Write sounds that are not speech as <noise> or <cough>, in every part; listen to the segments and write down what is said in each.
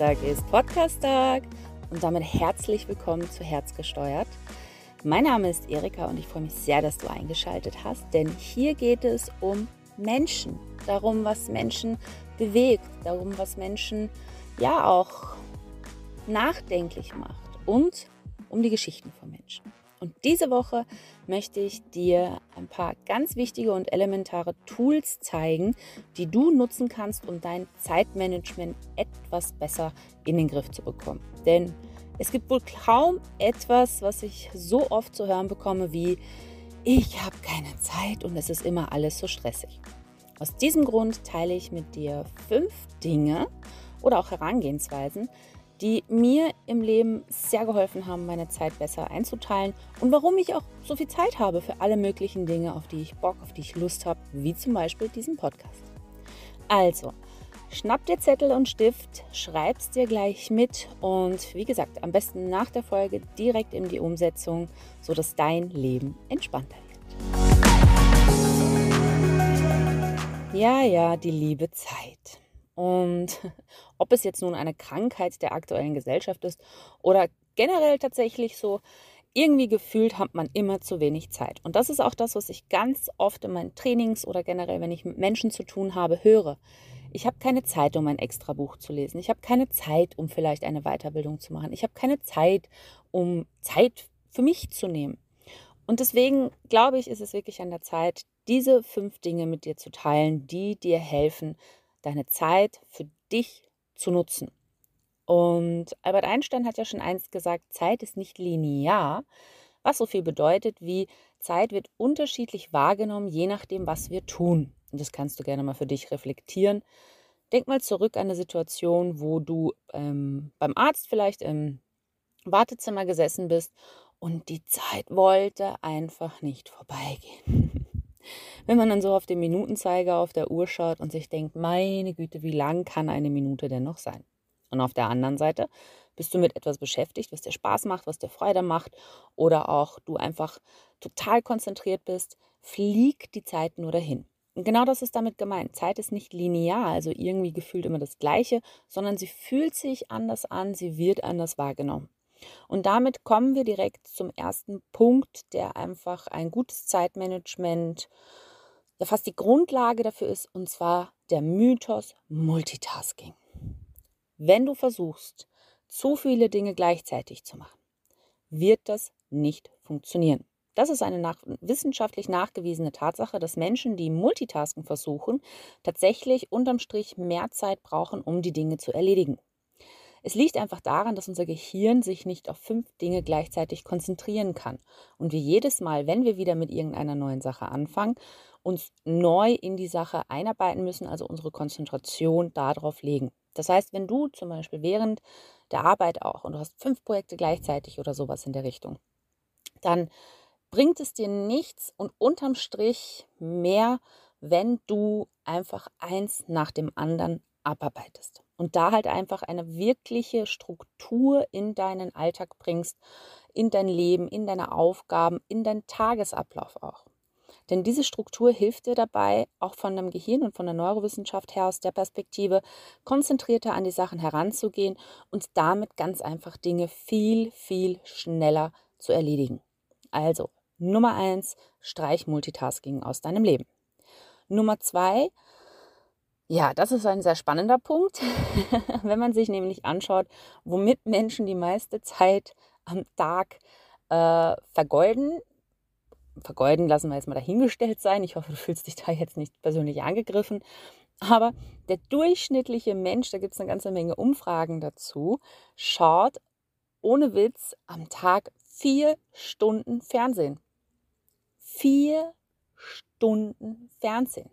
Dienstag ist Podcast-Tag und damit herzlich willkommen zu Herzgesteuert. Mein Name ist Erika und ich freue mich sehr, dass du eingeschaltet hast, denn hier geht es um Menschen, darum, was Menschen bewegt, darum, was Menschen ja auch nachdenklich macht und um die Geschichten von Menschen. Und diese Woche möchte ich dir ein paar ganz wichtige und elementare Tools zeigen, die du nutzen kannst, um dein Zeitmanagement etwas besser in den Griff zu bekommen. Denn es gibt wohl kaum etwas, was ich so oft zu hören bekomme wie, ich habe keine Zeit und es ist immer alles so stressig. Aus diesem Grund teile ich mit dir fünf Dinge oder auch Herangehensweisen, die mir im Leben sehr geholfen haben, meine Zeit besser einzuteilen und warum ich auch so viel Zeit habe für alle möglichen Dinge, auf die ich Bock, auf die ich Lust habe, wie zum Beispiel diesen Podcast. Also, schnapp dir Zettel und Stift, schreib's dir gleich mit und wie gesagt, am besten nach der Folge direkt in die Umsetzung, sodass dein Leben entspannter wird. Ja, ja, die liebe Zeit. Und <laughs> ob es jetzt nun eine Krankheit der aktuellen Gesellschaft ist oder generell tatsächlich so, irgendwie gefühlt hat man immer zu wenig Zeit. Und das ist auch das, was ich ganz oft in meinen Trainings oder generell, wenn ich mit Menschen zu tun habe, höre. Ich habe keine Zeit, um ein extra Buch zu lesen. Ich habe keine Zeit, um vielleicht eine Weiterbildung zu machen. Ich habe keine Zeit, um Zeit für mich zu nehmen. Und deswegen glaube ich, ist es wirklich an der Zeit, diese fünf Dinge mit dir zu teilen, die dir helfen, deine Zeit für dich zu nutzen. Und Albert Einstein hat ja schon einst gesagt, Zeit ist nicht linear, was so viel bedeutet wie Zeit wird unterschiedlich wahrgenommen, je nachdem, was wir tun. Und das kannst du gerne mal für dich reflektieren. Denk mal zurück an eine Situation, wo du ähm, beim Arzt vielleicht im Wartezimmer gesessen bist und die Zeit wollte einfach nicht vorbeigehen. <laughs> Wenn man dann so auf den Minutenzeiger auf der Uhr schaut und sich denkt, meine Güte, wie lang kann eine Minute denn noch sein? Und auf der anderen Seite bist du mit etwas beschäftigt, was dir Spaß macht, was dir Freude macht oder auch du einfach total konzentriert bist, fliegt die Zeit nur dahin. Und genau das ist damit gemeint. Zeit ist nicht linear, also irgendwie gefühlt immer das Gleiche, sondern sie fühlt sich anders an, sie wird anders wahrgenommen. Und damit kommen wir direkt zum ersten Punkt, der einfach ein gutes Zeitmanagement, ja fast die Grundlage dafür ist, und zwar der Mythos Multitasking. Wenn du versuchst, zu viele Dinge gleichzeitig zu machen, wird das nicht funktionieren. Das ist eine nach, wissenschaftlich nachgewiesene Tatsache, dass Menschen, die Multitasking versuchen, tatsächlich unterm Strich mehr Zeit brauchen, um die Dinge zu erledigen. Es liegt einfach daran, dass unser Gehirn sich nicht auf fünf Dinge gleichzeitig konzentrieren kann. Und wir jedes Mal, wenn wir wieder mit irgendeiner neuen Sache anfangen, uns neu in die Sache einarbeiten müssen, also unsere Konzentration darauf legen. Das heißt, wenn du zum Beispiel während der Arbeit auch und du hast fünf Projekte gleichzeitig oder sowas in der Richtung, dann bringt es dir nichts und unterm Strich mehr, wenn du einfach eins nach dem anderen abarbeitest und da halt einfach eine wirkliche Struktur in deinen Alltag bringst, in dein Leben, in deine Aufgaben, in deinen Tagesablauf auch. Denn diese Struktur hilft dir dabei, auch von dem Gehirn und von der Neurowissenschaft her aus der Perspektive, konzentrierter an die Sachen heranzugehen und damit ganz einfach Dinge viel, viel schneller zu erledigen. Also, Nummer eins, streich Multitasking aus deinem Leben. Nummer zwei, ja, das ist ein sehr spannender Punkt, <laughs> wenn man sich nämlich anschaut, womit Menschen die meiste Zeit am Tag äh, vergeuden. Vergeuden lassen wir jetzt mal dahingestellt sein. Ich hoffe, du fühlst dich da jetzt nicht persönlich angegriffen. Aber der durchschnittliche Mensch, da gibt es eine ganze Menge Umfragen dazu, schaut ohne Witz am Tag vier Stunden Fernsehen. Vier Stunden Fernsehen.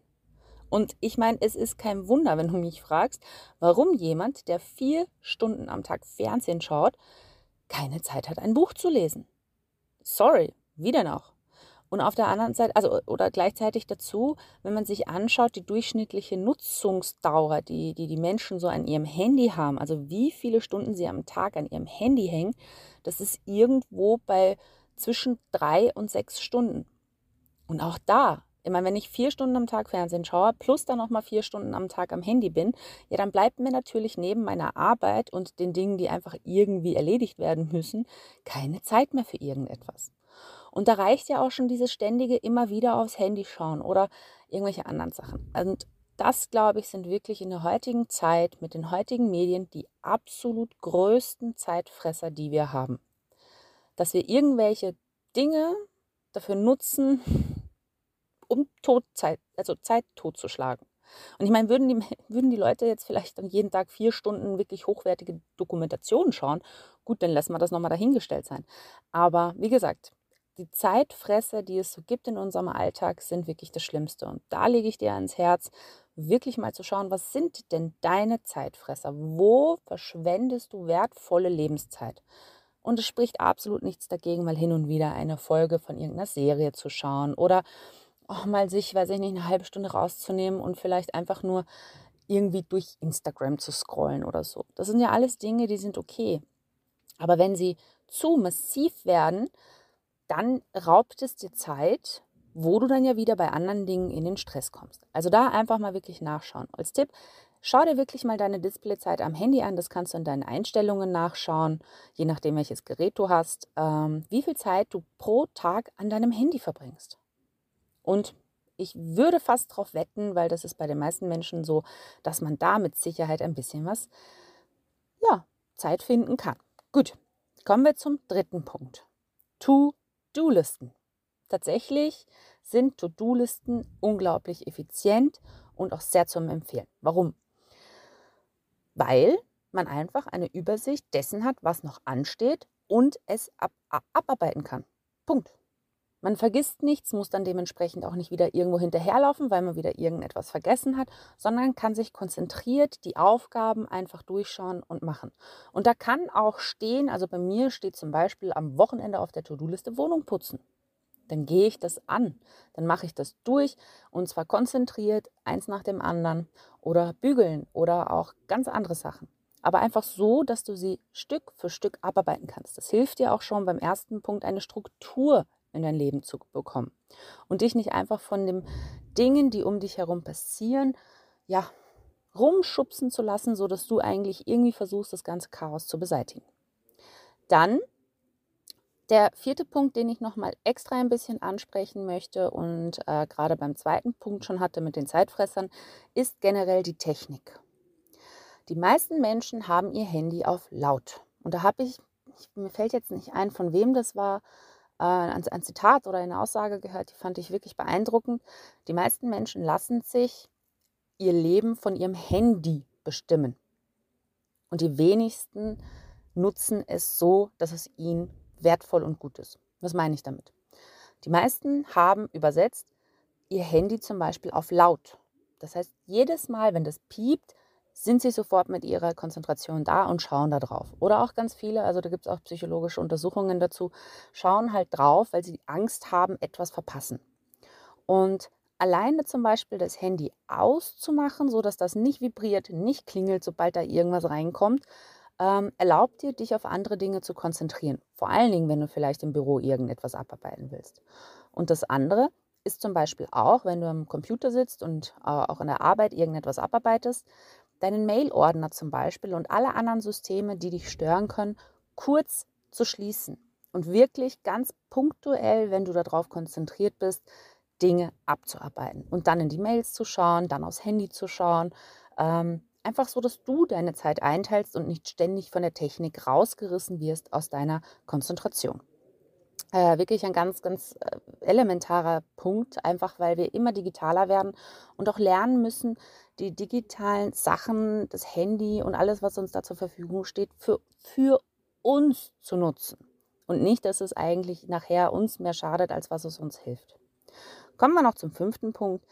Und ich meine, es ist kein Wunder, wenn du mich fragst, warum jemand, der vier Stunden am Tag Fernsehen schaut, keine Zeit hat, ein Buch zu lesen. Sorry, wieder noch. Und auf der anderen Seite, also oder gleichzeitig dazu, wenn man sich anschaut, die durchschnittliche Nutzungsdauer, die, die die Menschen so an ihrem Handy haben, also wie viele Stunden sie am Tag an ihrem Handy hängen, das ist irgendwo bei zwischen drei und sechs Stunden. Und auch da Immer wenn ich vier Stunden am Tag Fernsehen schaue, plus dann nochmal vier Stunden am Tag am Handy bin, ja, dann bleibt mir natürlich neben meiner Arbeit und den Dingen, die einfach irgendwie erledigt werden müssen, keine Zeit mehr für irgendetwas. Und da reicht ja auch schon dieses ständige immer wieder aufs Handy schauen oder irgendwelche anderen Sachen. Und das, glaube ich, sind wirklich in der heutigen Zeit mit den heutigen Medien die absolut größten Zeitfresser, die wir haben. Dass wir irgendwelche Dinge dafür nutzen, um Todzeit, also Zeit totzuschlagen. Und ich meine, würden die, <laughs> würden die Leute jetzt vielleicht dann jeden Tag vier Stunden wirklich hochwertige Dokumentationen schauen, gut, dann lassen wir das nochmal dahingestellt sein. Aber wie gesagt, die Zeitfresser, die es so gibt in unserem Alltag, sind wirklich das Schlimmste. Und da lege ich dir ans Herz, wirklich mal zu schauen, was sind denn deine Zeitfresser? Wo verschwendest du wertvolle Lebenszeit? Und es spricht absolut nichts dagegen, mal hin und wieder eine Folge von irgendeiner Serie zu schauen oder auch mal sich, weiß ich nicht, eine halbe Stunde rauszunehmen und vielleicht einfach nur irgendwie durch Instagram zu scrollen oder so. Das sind ja alles Dinge, die sind okay. Aber wenn sie zu massiv werden, dann raubt es dir Zeit, wo du dann ja wieder bei anderen Dingen in den Stress kommst. Also da einfach mal wirklich nachschauen. Als Tipp, schau dir wirklich mal deine Displayzeit am Handy an. Das kannst du in deinen Einstellungen nachschauen, je nachdem welches Gerät du hast, ähm, wie viel Zeit du pro Tag an deinem Handy verbringst. Und ich würde fast darauf wetten, weil das ist bei den meisten Menschen so, dass man da mit Sicherheit ein bisschen was, ja, Zeit finden kann. Gut, kommen wir zum dritten Punkt. To-Do-Listen. Tatsächlich sind To-Do-Listen unglaublich effizient und auch sehr zum Empfehlen. Warum? Weil man einfach eine Übersicht dessen hat, was noch ansteht und es ab, ab, abarbeiten kann. Punkt. Man vergisst nichts, muss dann dementsprechend auch nicht wieder irgendwo hinterherlaufen, weil man wieder irgendetwas vergessen hat, sondern kann sich konzentriert die Aufgaben einfach durchschauen und machen. Und da kann auch stehen, also bei mir steht zum Beispiel am Wochenende auf der To-Do-Liste Wohnung putzen. Dann gehe ich das an, dann mache ich das durch und zwar konzentriert, eins nach dem anderen oder bügeln oder auch ganz andere Sachen aber einfach so, dass du sie Stück für Stück abarbeiten kannst. Das hilft dir auch schon beim ersten Punkt, eine Struktur in dein Leben zu bekommen. Und dich nicht einfach von den Dingen, die um dich herum passieren, ja, rumschubsen zu lassen, sodass du eigentlich irgendwie versuchst, das ganze Chaos zu beseitigen. Dann der vierte Punkt, den ich nochmal extra ein bisschen ansprechen möchte und äh, gerade beim zweiten Punkt schon hatte mit den Zeitfressern, ist generell die Technik. Die meisten Menschen haben ihr Handy auf laut. Und da habe ich, ich, mir fällt jetzt nicht ein, von wem das war, ein, ein Zitat oder eine Aussage gehört, die fand ich wirklich beeindruckend. Die meisten Menschen lassen sich ihr Leben von ihrem Handy bestimmen. Und die wenigsten nutzen es so, dass es ihnen wertvoll und gut ist. Was meine ich damit? Die meisten haben übersetzt ihr Handy zum Beispiel auf laut. Das heißt, jedes Mal, wenn das piept, sind sie sofort mit ihrer Konzentration da und schauen da drauf. Oder auch ganz viele, also da gibt es auch psychologische Untersuchungen dazu, schauen halt drauf, weil sie Angst haben, etwas verpassen. Und alleine zum Beispiel das Handy auszumachen, sodass das nicht vibriert, nicht klingelt, sobald da irgendwas reinkommt, ähm, erlaubt dir, dich auf andere Dinge zu konzentrieren. Vor allen Dingen, wenn du vielleicht im Büro irgendetwas abarbeiten willst. Und das andere ist zum Beispiel auch, wenn du am Computer sitzt und äh, auch in der Arbeit irgendetwas abarbeitest, deinen Mail-Ordner zum Beispiel und alle anderen Systeme, die dich stören können, kurz zu schließen und wirklich ganz punktuell, wenn du darauf konzentriert bist, Dinge abzuarbeiten und dann in die Mails zu schauen, dann aufs Handy zu schauen. Ähm, einfach so, dass du deine Zeit einteilst und nicht ständig von der Technik rausgerissen wirst aus deiner Konzentration. Äh, wirklich ein ganz, ganz äh, elementarer Punkt, einfach weil wir immer digitaler werden und auch lernen müssen, die digitalen Sachen, das Handy und alles, was uns da zur Verfügung steht, für, für uns zu nutzen. Und nicht, dass es eigentlich nachher uns mehr schadet, als was es uns hilft. Kommen wir noch zum fünften Punkt.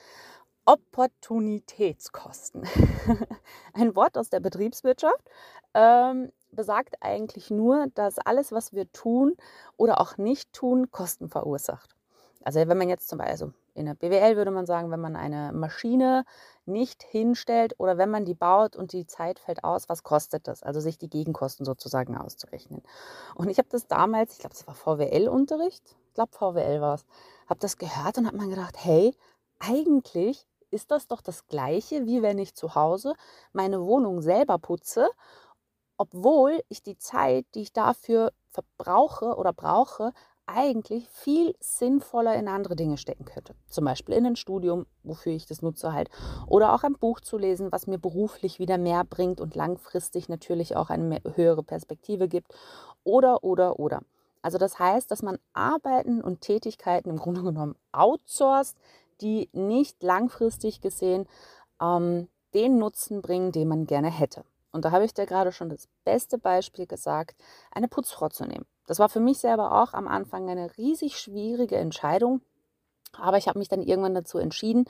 Opportunitätskosten. <laughs> Ein Wort aus der Betriebswirtschaft. Ähm, besagt eigentlich nur, dass alles, was wir tun oder auch nicht tun, Kosten verursacht. Also wenn man jetzt zum Beispiel, also in der BWL würde man sagen, wenn man eine Maschine nicht hinstellt oder wenn man die baut und die Zeit fällt aus, was kostet das? Also sich die Gegenkosten sozusagen auszurechnen. Und ich habe das damals, ich glaube, es war VWL-Unterricht, ich glaube VWL war es, habe das gehört und habe mir gedacht, hey, eigentlich ist das doch das gleiche, wie wenn ich zu Hause meine Wohnung selber putze, obwohl ich die Zeit, die ich dafür verbrauche oder brauche, eigentlich viel sinnvoller in andere Dinge stecken könnte. Zum Beispiel in ein Studium, wofür ich das nutze halt. Oder auch ein Buch zu lesen, was mir beruflich wieder mehr bringt und langfristig natürlich auch eine höhere Perspektive gibt. Oder, oder, oder. Also das heißt, dass man Arbeiten und Tätigkeiten im Grunde genommen outsourced, die nicht langfristig gesehen ähm, den Nutzen bringen, den man gerne hätte. Und da habe ich dir gerade schon das beste Beispiel gesagt, eine Putzfrau zu nehmen. Das war für mich selber auch am Anfang eine riesig schwierige Entscheidung. Aber ich habe mich dann irgendwann dazu entschieden,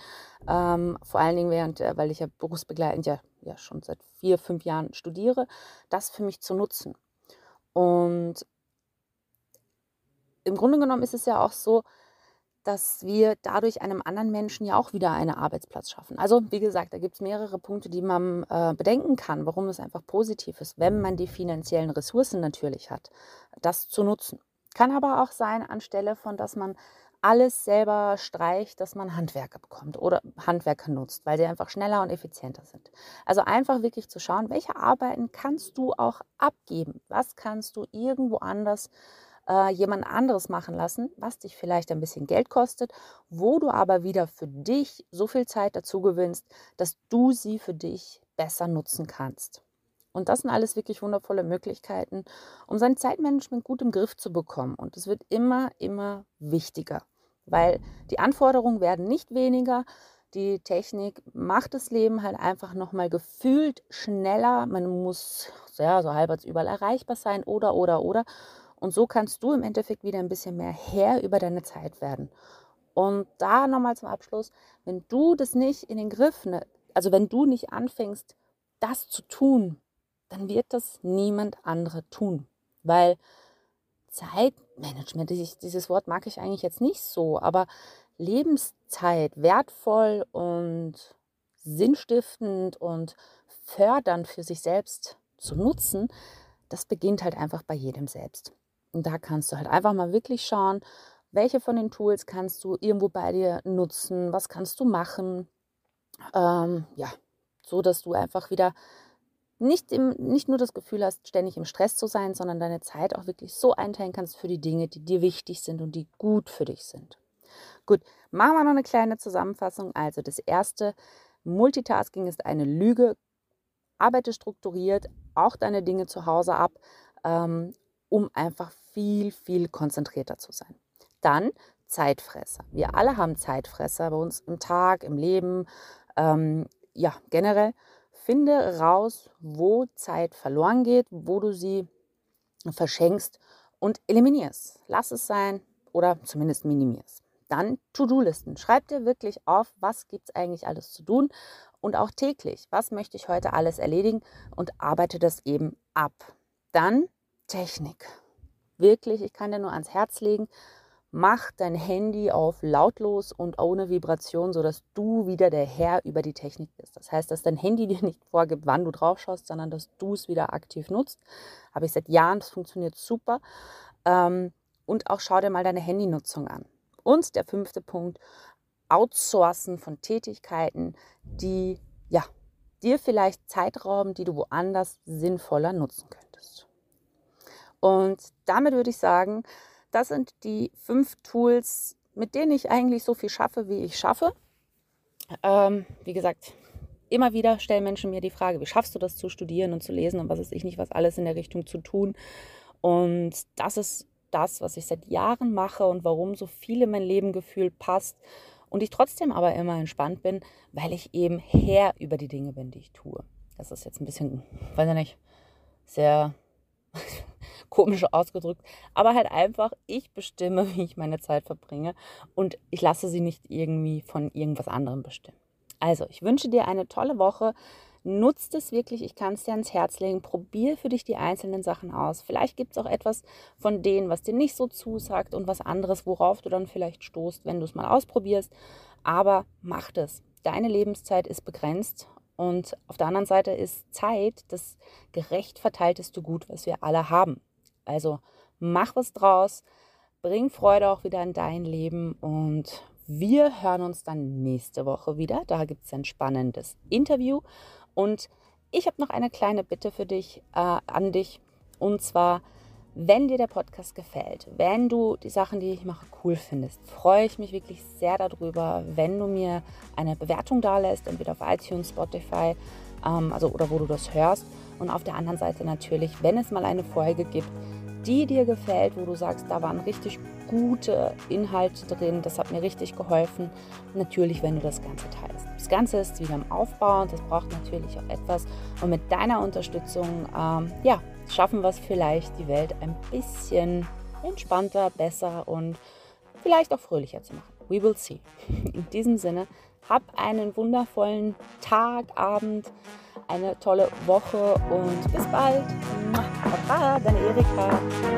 ähm, vor allen Dingen während, äh, weil ich ja berufsbegleitend ja, ja schon seit vier, fünf Jahren studiere, das für mich zu nutzen. Und im Grunde genommen ist es ja auch so, dass wir dadurch einem anderen Menschen ja auch wieder einen Arbeitsplatz schaffen. Also wie gesagt, da gibt es mehrere Punkte, die man äh, bedenken kann, warum es einfach positiv ist, wenn man die finanziellen Ressourcen natürlich hat, das zu nutzen. Kann aber auch sein, anstelle von, dass man alles selber streicht, dass man Handwerker bekommt oder Handwerker nutzt, weil sie einfach schneller und effizienter sind. Also einfach wirklich zu schauen, welche Arbeiten kannst du auch abgeben? Was kannst du irgendwo anders äh, jemand anderes machen lassen, was dich vielleicht ein bisschen Geld kostet, wo du aber wieder für dich so viel Zeit dazu gewinnst, dass du sie für dich besser nutzen kannst. Und das sind alles wirklich wundervolle Möglichkeiten, um sein Zeitmanagement gut im Griff zu bekommen. Und es wird immer, immer wichtiger, weil die Anforderungen werden nicht weniger. Die Technik macht das Leben halt einfach nochmal gefühlt schneller. Man muss ja, so halbwegs überall erreichbar sein oder, oder, oder. Und so kannst du im Endeffekt wieder ein bisschen mehr Herr über deine Zeit werden. Und da nochmal zum Abschluss, wenn du das nicht in den Griff, ne, also wenn du nicht anfängst, das zu tun, dann wird das niemand andere tun. Weil Zeitmanagement, dieses Wort mag ich eigentlich jetzt nicht so, aber Lebenszeit wertvoll und sinnstiftend und fördernd für sich selbst zu nutzen, das beginnt halt einfach bei jedem selbst. Und da kannst du halt einfach mal wirklich schauen, welche von den Tools kannst du irgendwo bei dir nutzen, was kannst du machen. Ähm, ja, so dass du einfach wieder nicht, im, nicht nur das Gefühl hast, ständig im Stress zu sein, sondern deine Zeit auch wirklich so einteilen kannst für die Dinge, die dir wichtig sind und die gut für dich sind. Gut, machen wir noch eine kleine Zusammenfassung. Also das erste, Multitasking ist eine Lüge. Arbeite strukturiert auch deine Dinge zu Hause ab, ähm, um einfach viel, viel konzentrierter zu sein. Dann Zeitfresser. Wir alle haben Zeitfresser bei uns im Tag, im Leben, ähm, ja, generell. Finde raus, wo Zeit verloren geht, wo du sie verschenkst und eliminierst. Lass es sein oder zumindest minimierst. Dann To-Do-Listen. Schreib dir wirklich auf, was gibt es eigentlich alles zu tun und auch täglich. Was möchte ich heute alles erledigen und arbeite das eben ab. Dann Technik wirklich, ich kann dir nur ans Herz legen, mach dein Handy auf lautlos und ohne Vibration, sodass du wieder der Herr über die Technik bist. Das heißt, dass dein Handy <laughs> dir nicht vorgibt, wann du drauf schaust, sondern dass du es wieder aktiv nutzt. Habe ich seit Jahren, das funktioniert super. Ähm, und auch schau dir mal deine Handynutzung an. Und der fünfte Punkt, Outsourcen von Tätigkeiten, die ja, dir vielleicht Zeit rauben, die du woanders sinnvoller nutzen könntest. Und damit würde ich sagen, das sind die fünf Tools, mit denen ich eigentlich so viel schaffe, wie ich schaffe. Ähm, wie gesagt, immer wieder stellen Menschen mir die Frage, wie schaffst du das zu studieren und zu lesen und was ist ich nicht, was alles in der Richtung zu tun. Und das ist das, was ich seit Jahren mache und warum so viel in mein Leben gefühlt passt und ich trotzdem aber immer entspannt bin, weil ich eben Herr über die Dinge bin, die ich tue. Das ist jetzt ein bisschen, weiß ich nicht, sehr komisch ausgedrückt, aber halt einfach, ich bestimme, <laughs> wie ich meine Zeit verbringe und ich lasse sie nicht irgendwie von irgendwas anderem bestimmen. Also, ich wünsche dir eine tolle Woche. Nutzt es wirklich, ich kann es dir ans Herz legen. Probier für dich die einzelnen Sachen aus. Vielleicht gibt es auch etwas von denen, was dir nicht so zusagt und was anderes, worauf du dann vielleicht stoßt, wenn du es mal ausprobierst. Aber mach es. Deine Lebenszeit ist begrenzt und auf der anderen Seite ist Zeit das gerecht verteilteste Gut, was wir alle haben. Also mach was draus, bring Freude auch wieder in dein Leben und Wir hören uns dann nächste Woche wieder. Da gibt es ein spannendes Interview. Und ich habe noch eine kleine Bitte für dich, äh, an dich. Und zwar, wenn dir der Podcast gefällt, wenn du die Sachen, die ich mache, cool findest, freue ich mich wirklich sehr darüber, wenn du mir eine Bewertung da lässt, entweder auf iTunes, Spotify, ähm, also oder wo du das hörst. Und auf der anderen Seite natürlich, wenn es mal eine Folge gibt, die dir gefällt, wo du sagst, da waren richtig gute Inhalte drin, das hat mir richtig geholfen. Natürlich, wenn du das Ganze teilst. Das Ganze ist wieder im Aufbau und das braucht natürlich auch etwas. Und mit deiner Unterstützung, ähm, ja, schaffen wir es vielleicht, die Welt ein bisschen entspannter, besser und vielleicht auch fröhlicher zu machen. We will see. <laughs> In diesem Sinne, hab einen wundervollen Tag, Abend, eine tolle Woche und bis bald. Baba, deine Erika.